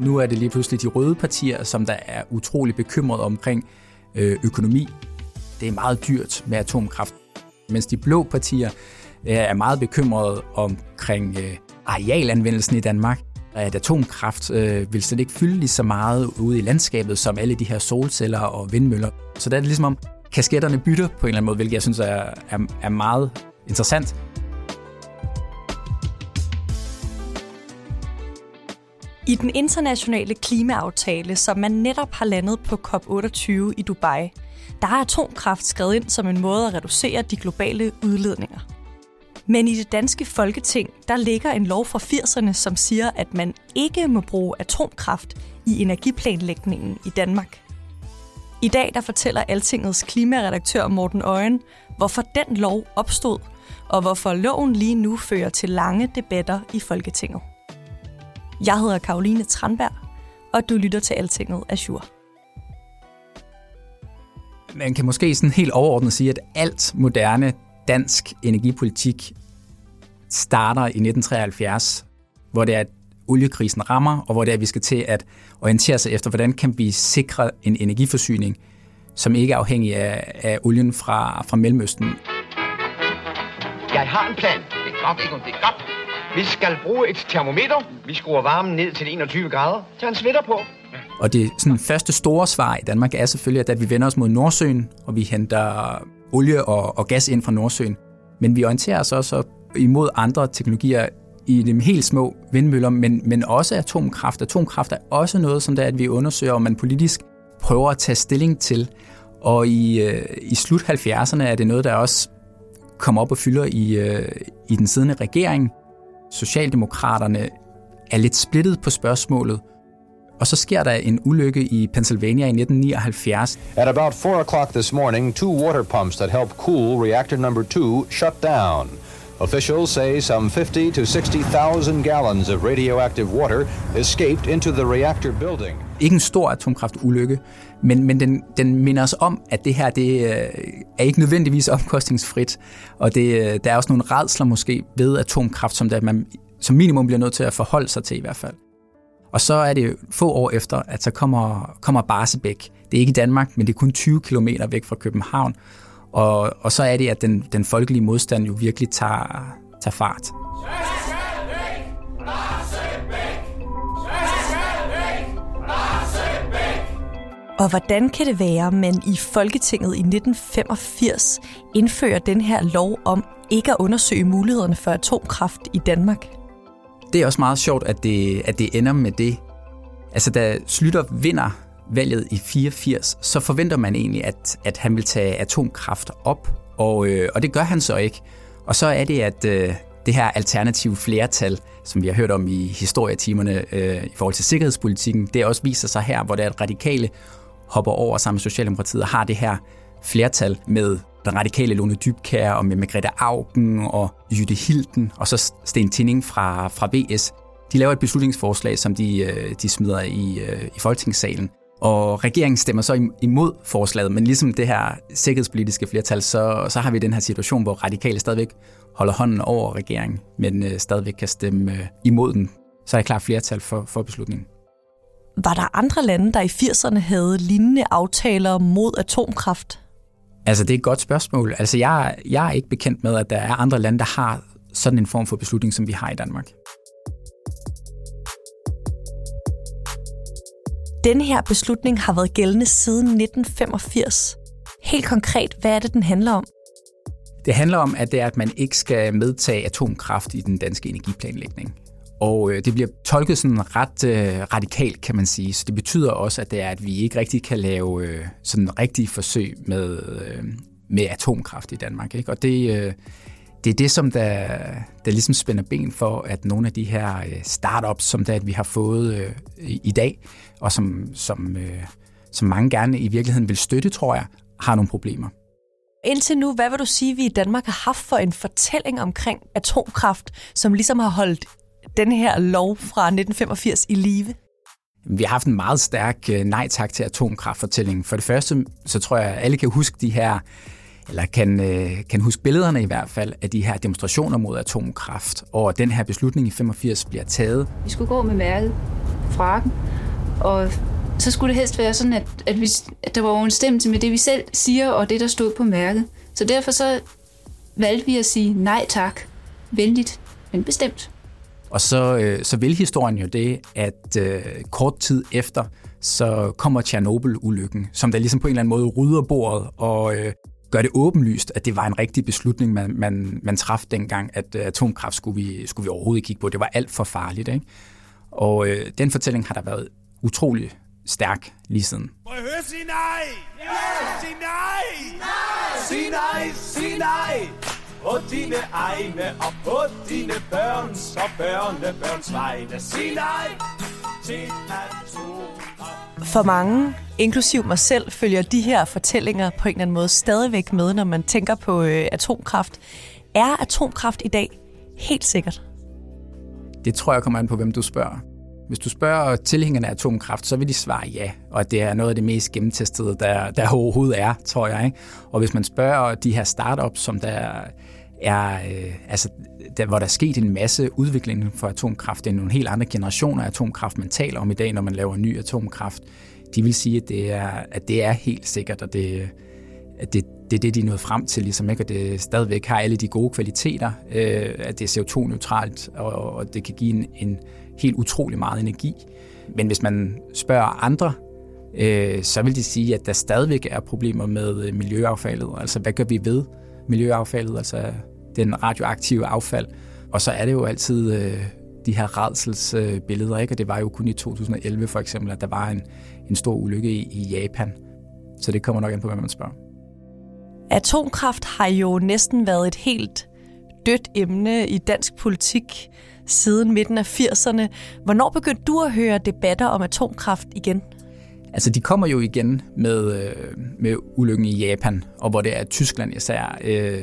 Nu er det lige pludselig de røde partier, som der er utrolig bekymrede omkring øh, økonomi. Det er meget dyrt med atomkraft. Mens de blå partier øh, er meget bekymrede omkring øh, arealanvendelsen i Danmark. At atomkraft øh, vil slet ikke fylde lige så meget ude i landskabet som alle de her solceller og vindmøller. Så der er det ligesom om kasketterne bytter på en eller anden måde, hvilket jeg synes er, er, er meget interessant. I den internationale klimaaftale, som man netop har landet på COP28 i Dubai, der er atomkraft skrevet ind som en måde at reducere de globale udledninger. Men i det danske folketing, der ligger en lov fra 80'erne, som siger, at man ikke må bruge atomkraft i energiplanlægningen i Danmark. I dag der fortæller Altingets klimaredaktør Morten Øjen, hvorfor den lov opstod, og hvorfor loven lige nu fører til lange debatter i Folketinget. Jeg hedder Karoline Tranberg, og du lytter til Altinget Azure. Man kan måske sådan helt overordnet sige, at alt moderne dansk energipolitik starter i 1973, hvor det er, at oliekrisen rammer, og hvor det er, at vi skal til at orientere sig efter, hvordan kan vi sikre en energiforsyning, som ikke er afhængig af, af olien fra, fra Mellemøsten. Jeg har en plan. Det er godt, ikke? Det er godt. Vi skal bruge et termometer. Vi skruer varmen ned til 21 grader. Tag en sweater på. Og det sådan, første store svar i Danmark er selvfølgelig, at vi vender os mod Nordsøen, og vi henter olie og, og gas ind fra Nordsøen. Men vi orienterer os også imod andre teknologier i de helt små vindmøller, men, men også atomkraft. Atomkraft er også noget, som det er, at vi undersøger, om man politisk prøver at tage stilling til. Og i, øh, i slut 70'erne er det noget, der også kommer op og fylder i, øh, i den siddende regering. Socialdemokraterne er lidt splittet på spørgsmålet, og så sker der en ulykke i Pennsylvania i 1979. At about 4 o'clock this morning, two water pumps that help cool reactor number 2 shut down. Officials say some 50 to 60,000 gallons of radioactive water escaped into the reactor building. Ikke en stor atomkraftulykke, men, men den, den minder os om, at det her det øh, er ikke nødvendigvis omkostningsfrit, og det, øh, der er også nogle redsler måske ved atomkraft, som der, man som minimum bliver nødt til at forholde sig til i hvert fald. Og så er det få år efter, at så kommer, kommer Barsebæk. Det er ikke i Danmark, men det er kun 20 km væk fra København. Og, og så er det, at den, den folkelige modstand jo virkelig tager, tager fart. Og hvordan kan det være, at man i Folketinget i 1985 indfører den her lov om ikke at undersøge mulighederne for atomkraft i Danmark? Det er også meget sjovt, at det, at det ender med det. Altså, da Slytter vinder valget i 84, så forventer man egentlig, at, at han vil tage atomkraft op, og, øh, og det gør han så ikke. Og så er det, at øh, det her alternative flertal, som vi har hørt om i historietimerne øh, i forhold til sikkerhedspolitikken, det også viser sig her, hvor det er, at radikale hopper over sammen med Socialdemokratiet og har det her flertal med den radikale Lone Dybkær og med Margrethe Augen og Jytte Hilden og så Sten Tinning fra, fra VS. De laver et beslutningsforslag, som de, øh, de smider i, øh, i Folketingssalen. Og regeringen stemmer så imod forslaget, men ligesom det her sikkerhedspolitiske flertal, så, så har vi den her situation, hvor radikale stadigvæk holder hånden over regeringen, men øh, stadigvæk kan stemme øh, imod den. Så er der klart flertal for, for beslutningen. Var der andre lande, der i 80'erne havde lignende aftaler mod atomkraft? Altså, det er et godt spørgsmål. Altså, jeg, jeg er ikke bekendt med, at der er andre lande, der har sådan en form for beslutning, som vi har i Danmark. Den her beslutning har været gældende siden 1985. Helt konkret, hvad er det, den handler om? Det handler om, at det er, at man ikke skal medtage atomkraft i den danske energiplanlægning. Og øh, det bliver tolket sådan ret øh, radikalt, kan man sige. Så det betyder også, at det er, at vi ikke rigtig kan lave øh, sådan rigtige forsøg med, øh, med atomkraft i Danmark. Ikke? Og det, øh, det er det, som der, der ligesom spænder ben for, at nogle af de her øh, startups, som der, at vi har fået øh, i dag, og som, som, øh, som mange gerne i virkeligheden vil støtte, tror jeg, har nogle problemer. Indtil nu, hvad vil du sige, vi i Danmark har haft for en fortælling omkring atomkraft, som ligesom har holdt den her lov fra 1985 i live? Vi har haft en meget stærk øh, nej tak til atomkraftfortælling. For det første, så tror jeg, at alle kan huske de her, eller kan, øh, kan huske billederne i hvert fald, af de her demonstrationer mod atomkraft. Og den her beslutning i 85 bliver taget. Vi skulle gå med mærket frakken, og så skulle det helst være sådan, at, at, vi, at der var overensstemmelse med det, vi selv siger, og det, der stod på mærket. Så derfor så valgte vi at sige nej tak, venligt, men bestemt. Og så, øh, så vil historien jo det, at øh, kort tid efter, så kommer Tjernobyl-ulykken, som der ligesom på en eller anden måde rydder bordet og øh, gør det åbenlyst, at det var en rigtig beslutning, man, man, man traf dengang, at øh, atomkraft skulle vi, skulle vi overhovedet kigge på. Det var alt for farligt. Ikke? Og øh, den fortælling har der været utrolig stærk lige siden. Må jeg høre sige nej? Ja! Sig nej! Nej! Sig nej! Sig nej! På dine egne og på dine børns og børnebørns vegne. Sig nej til atomkraft. For mange, inklusiv mig selv, følger de her fortællinger på en eller anden måde stadigvæk med, når man tænker på øh, atomkraft. Er atomkraft i dag helt sikkert? Det tror jeg kommer an på, hvem du spørger. Hvis du spørger tilhængerne af atomkraft, så vil de svare ja, og det er noget af det mest gennemtestede, der, der overhovedet er, tror jeg. Ikke? Og hvis man spørger de her startups, som der er, øh, altså, der, hvor der er sket en masse udvikling for atomkraft, det er nogle helt andre generationer af atomkraft, man taler om i dag, når man laver ny atomkraft, de vil sige, at det er, at det er helt sikkert, og det, at det, det er det, de er nået frem til, ligesom, ikke? og det stadigvæk har alle de gode kvaliteter, øh, at det er CO2-neutralt, og, og det kan give en, en helt utrolig meget energi. Men hvis man spørger andre, øh, så vil de sige, at der stadigvæk er problemer med øh, miljøaffaldet. Altså, hvad gør vi ved miljøaffaldet, altså den radioaktive affald? Og så er det jo altid øh, de her redselsbilleder, ikke? og det var jo kun i 2011 for eksempel, at der var en, en stor ulykke i, i Japan. Så det kommer nok an på, hvad man spørger. Atomkraft har jo næsten været et helt dødt emne i dansk politik siden midten af 80'erne. Hvornår begyndte du at høre debatter om atomkraft igen? Altså, de kommer jo igen med, øh, med ulykken i Japan, og hvor det er, at Tyskland især øh,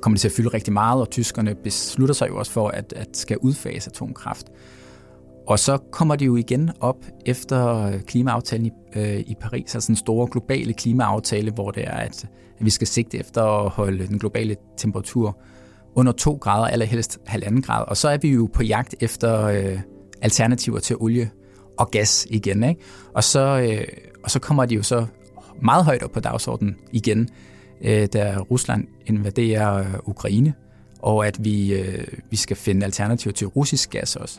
kommer til at fylde rigtig meget, og tyskerne beslutter sig jo også for, at, at skal udfase atomkraft. Og så kommer de jo igen op efter klimaaftalen i, øh, i Paris, altså den store globale klimaaftale, hvor det er, at, at vi skal sigte efter at holde den globale temperatur under 2 grader, eller helst halvanden grad. Og så er vi jo på jagt efter øh, alternativer til olie og gas igen. Ikke? Og, så, øh, og så kommer de jo så meget højt op på dagsordenen igen, øh, da Rusland invaderer øh, Ukraine, og at vi, øh, vi skal finde alternativer til russisk gas også.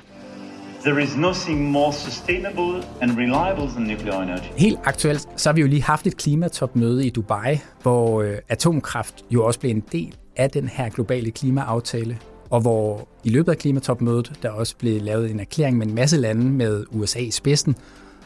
There is nothing more sustainable and reliable than nuclear energy. Helt aktuelt, så har vi jo lige haft et klimatopmøde i Dubai, hvor øh, atomkraft jo også blev en del af den her globale klimaaftale, og hvor i løbet af klimatopmødet, der også blev lavet en erklæring med en masse lande med USA i spidsen,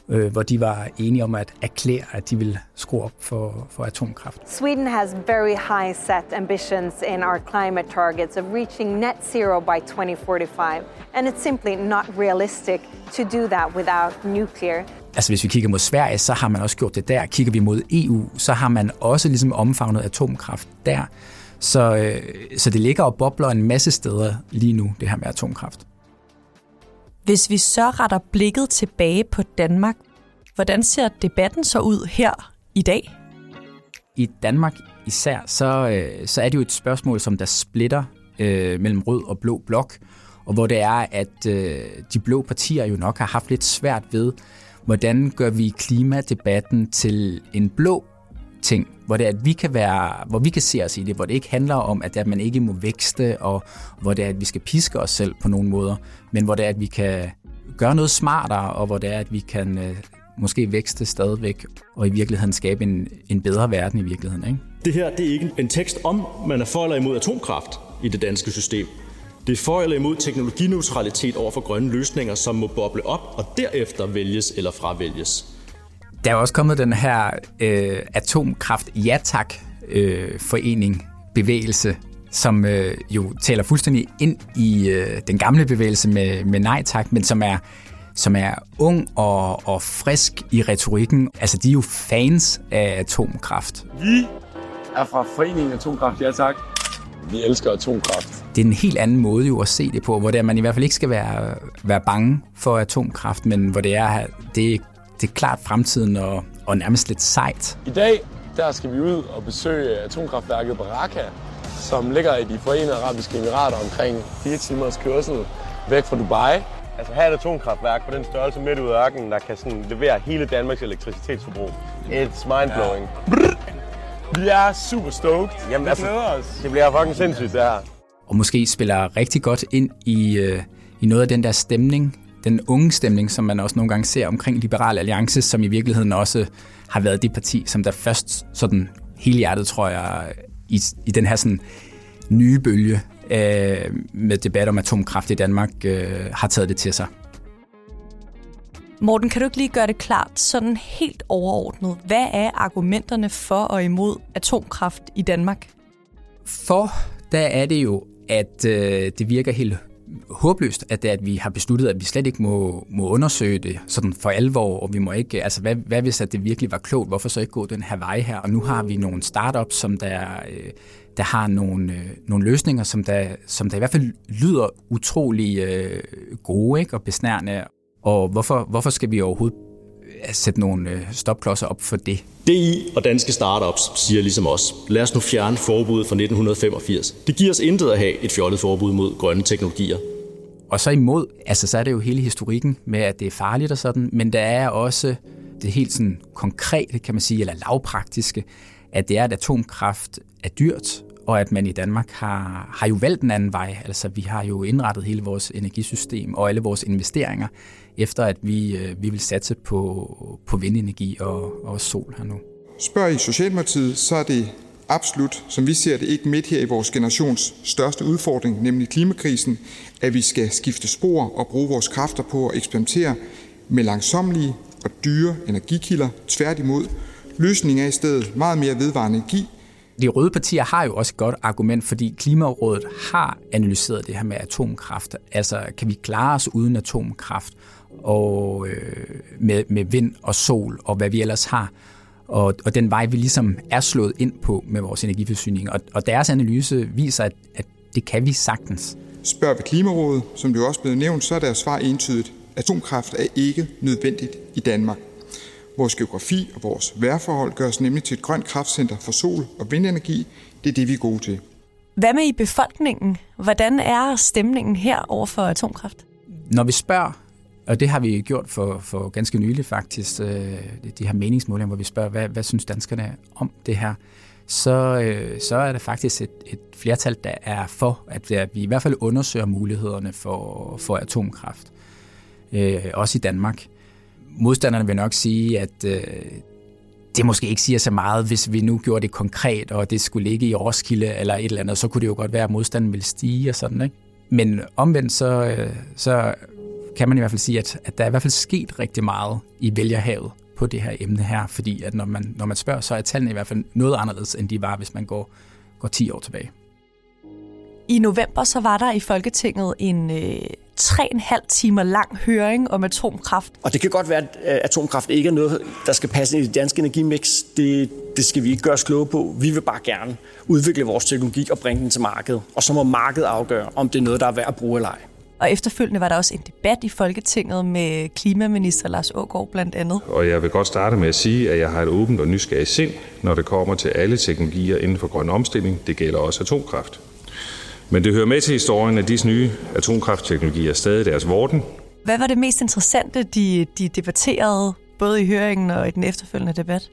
øh, hvor de var enige om at erklære, at de ville skrue op for, for atomkraft. Sweden has very high set ambitions in our climate targets of reaching net zero by 2045, and it's simply not realistic to do that without nuclear. Altså hvis vi kigger mod Sverige, så har man også gjort det der. Kigger vi mod EU, så har man også ligesom omfavnet atomkraft der. Så, øh, så det ligger og bobler en masse steder lige nu, det her med atomkraft. Hvis vi så retter blikket tilbage på Danmark, hvordan ser debatten så ud her i dag? I Danmark især, så, øh, så er det jo et spørgsmål, som der splitter øh, mellem rød og blå blok, og hvor det er, at øh, de blå partier jo nok har haft lidt svært ved, hvordan gør vi klimadebatten til en blå ting, hvor det er, at vi kan være, hvor vi kan se os i det, hvor det ikke handler om, at, at man ikke må vækste, og hvor det er, at vi skal piske os selv på nogle måder, men hvor det er, at vi kan gøre noget smartere, og hvor det er, at vi kan øh, måske vækste stadigvæk, og i virkeligheden skabe en, en bedre verden i virkeligheden. Ikke? Det her det er ikke en tekst om, man er for eller imod atomkraft i det danske system. Det er for eller imod teknologineutralitet over for grønne løsninger, som må boble op og derefter vælges eller fravælges. Der er også kommet den her øh, atomkraft ja tak øh, forening, bevægelse, som øh, jo taler fuldstændig ind i øh, den gamle bevægelse med, med nej tak, men som er, som er ung og, og frisk i retorikken. Altså, de er jo fans af atomkraft. Vi er fra Foreningen Atomkraft, ja tak. Vi elsker atomkraft. Det er en helt anden måde jo at se det på, hvor det er, man i hvert fald ikke skal være, være bange for atomkraft, men hvor det er, det, det er klart fremtiden og, og nærmest lidt sejt. I dag der skal vi ud og besøge atomkraftværket Baraka, som ligger i de forenede arabiske emirater omkring 4 timers kørsel væk fra Dubai. Altså have et atomkraftværk på den størrelse midt ud af ørkenen, der kan sådan levere hele Danmarks elektricitetsforbrug. It's mindblowing. Ja. Vi er super stoked. Jamen, altså, os. Det bliver fucking sindssygt, det her. Og måske spiller rigtig godt ind i, øh, i noget af den der stemning, den unge stemning, som man også nogle gange ser omkring Liberal Alliance, som i virkeligheden også har været det parti, som der først sådan hele hjertet, tror jeg, i, i den her sådan nye bølge øh, med debat om atomkraft i Danmark, øh, har taget det til sig. Morten, kan du ikke lige gøre det klart, sådan helt overordnet, hvad er argumenterne for og imod atomkraft i Danmark? For, der er det jo, at øh, det virker helt håbløst, at, det, at vi har besluttet, at vi slet ikke må, må undersøge det sådan for alvor, og vi må ikke, altså hvad, hvad hvis at det virkelig var klogt, hvorfor så ikke gå den her vej her? Og nu har vi nogle startups, som der, øh, der har nogle, øh, nogle løsninger, som der, som der i hvert fald lyder utrolig øh, gode ikke? og besnærende. Og hvorfor, hvorfor skal vi overhovedet at sætte nogle øh, stopklodser op for det. DI og danske startups siger ligesom os, lad os nu fjerne forbuddet fra 1985. Det giver os intet at have et fjollet forbud mod grønne teknologier. Og så imod, altså så er det jo hele historikken med, at det er farligt og sådan, men der er også det helt sådan konkrete, kan man sige, eller lavpraktiske, at det er, at atomkraft er dyrt, og at man i Danmark har, har jo valgt en anden vej. Altså vi har jo indrettet hele vores energisystem og alle vores investeringer efter at vi, øh, vi vil satse på, på vindenergi og, og sol her nu. Spørg i Socialdemokratiet, så er det absolut, som vi ser det, ikke midt her i vores generations største udfordring, nemlig klimakrisen, at vi skal skifte spor og bruge vores kræfter på at eksperimentere med langsomlige og dyre energikilder. Tværtimod, løsningen er i stedet meget mere vedvarende energi, de røde partier har jo også et godt argument, fordi Klimarådet har analyseret det her med atomkraft. Altså, kan vi klare os uden atomkraft? og øh, med, med vind og sol og hvad vi ellers har. Og, og den vej, vi ligesom er slået ind på med vores energiforsyning. Og, og deres analyse viser, at, at det kan vi sagtens. Spørger vi Klimarådet, som det jo også blev nævnt, så er deres svar entydigt. Atomkraft er ikke nødvendigt i Danmark. Vores geografi og vores vejrforhold gør os nemlig til et grønt kraftcenter for sol- og vindenergi. Det er det, vi er gode til. Hvad med i befolkningen? Hvordan er stemningen her over for atomkraft? Når vi spørger og det har vi gjort for, for ganske nylig faktisk, øh, de her meningsmålinger, hvor vi spørger, hvad, hvad synes danskerne om det her? Så, øh, så er der faktisk et, et flertal, der er for, at vi i hvert fald undersøger mulighederne for, for atomkraft. Øh, også i Danmark. Modstanderne vil nok sige, at øh, det måske ikke siger så meget, hvis vi nu gjorde det konkret, og det skulle ligge i Roskilde eller et eller andet, så kunne det jo godt være, at modstanden ville stige og sådan, ikke? Men omvendt så, øh, så kan man i hvert fald sige, at, at der er i hvert fald sket rigtig meget i vælgerhavet på det her emne her, fordi at når man, når man spørger, så er tallene i hvert fald noget anderledes, end de var, hvis man går, går 10 år tilbage. I november så var der i Folketinget en øh, 3,5 timer lang høring om atomkraft. Og det kan godt være, at øh, atomkraft ikke er noget, der skal passe ind i det danske energimix. Det, det skal vi ikke gøre os kloge på. Vi vil bare gerne udvikle vores teknologi og bringe den til markedet. Og så må markedet afgøre, om det er noget, der er værd at bruge eller ej. Og efterfølgende var der også en debat i Folketinget med klimaminister Lars Ågaard blandt andet. Og jeg vil godt starte med at sige, at jeg har et åbent og nysgerrigt sind, når det kommer til alle teknologier inden for grøn omstilling. Det gælder også atomkraft. Men det hører med til historien, at disse nye atomkraftteknologier er stadig deres vorden. Hvad var det mest interessante, de, de debatterede, både i høringen og i den efterfølgende debat?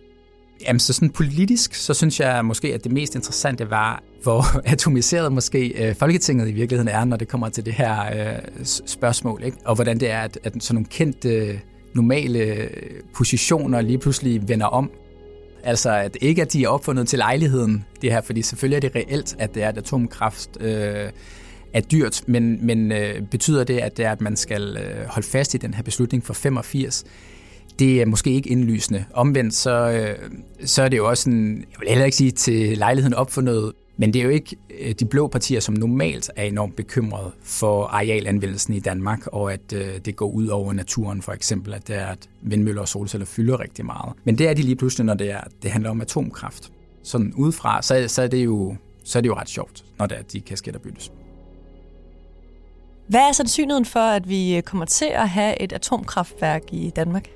Jamen, så sådan politisk, så synes jeg måske, at det mest interessante var, hvor atomiseret måske øh, Folketinget i virkeligheden er, når det kommer til det her øh, spørgsmål. Ikke? Og hvordan det er, at, at sådan nogle kendte, øh, normale positioner lige pludselig vender om. Altså, at ikke at de er opfundet til lejligheden, det her, fordi selvfølgelig er det reelt, at det er, at atomkraft øh, er dyrt, men, men øh, betyder det, at det er, at man skal øh, holde fast i den her beslutning for 85? det er måske ikke indlysende. Omvendt så, øh, så er det jo også en, jeg vil heller ikke sige til lejligheden opfundet, men det er jo ikke øh, de blå partier, som normalt er enormt bekymrede for arealanvendelsen i Danmark, og at øh, det går ud over naturen for eksempel, at det er, at vindmøller og solceller fylder rigtig meget. Men det er de lige pludselig, når det, er, det handler om atomkraft. Sådan udefra, så, så, er det jo, så er det jo ret sjovt, når det er, de kasketter byttes. Hvad er sandsynligheden for, at vi kommer til at have et atomkraftværk i Danmark?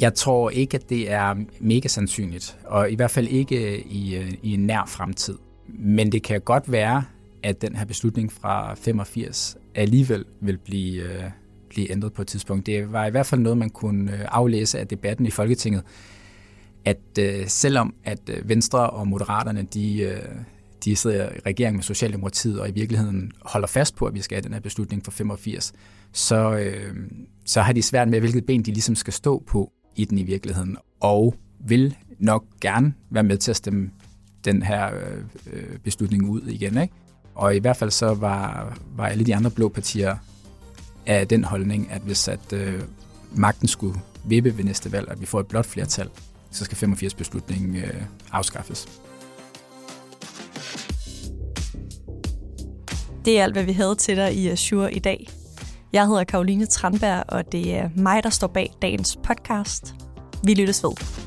Jeg tror ikke, at det er mega sandsynligt, og i hvert fald ikke øh, i, øh, i en nær fremtid. Men det kan godt være, at den her beslutning fra 85 alligevel vil blive, øh, blive ændret på et tidspunkt. Det var i hvert fald noget, man kunne øh, aflæse af debatten i Folketinget, at øh, selvom at Venstre og Moderaterne, de, øh, de sidder i regering med Socialdemokratiet og i virkeligheden holder fast på, at vi skal have den her beslutning fra 85, så, øh, så har de svært med, hvilket ben de ligesom skal stå på i den i virkeligheden, og vil nok gerne være med til at stemme den her øh, øh, beslutning ud igen. Ikke? Og i hvert fald så var, var alle de andre blå partier af den holdning, at hvis at øh, magten skulle vippe ved næste valg, at vi får et blot flertal, så skal 85-beslutningen øh, afskaffes. Det er alt, hvad vi havde til dig i Azure i dag. Jeg hedder Karoline Tranberg, og det er mig, der står bag dagens podcast. Vi lyttes ved.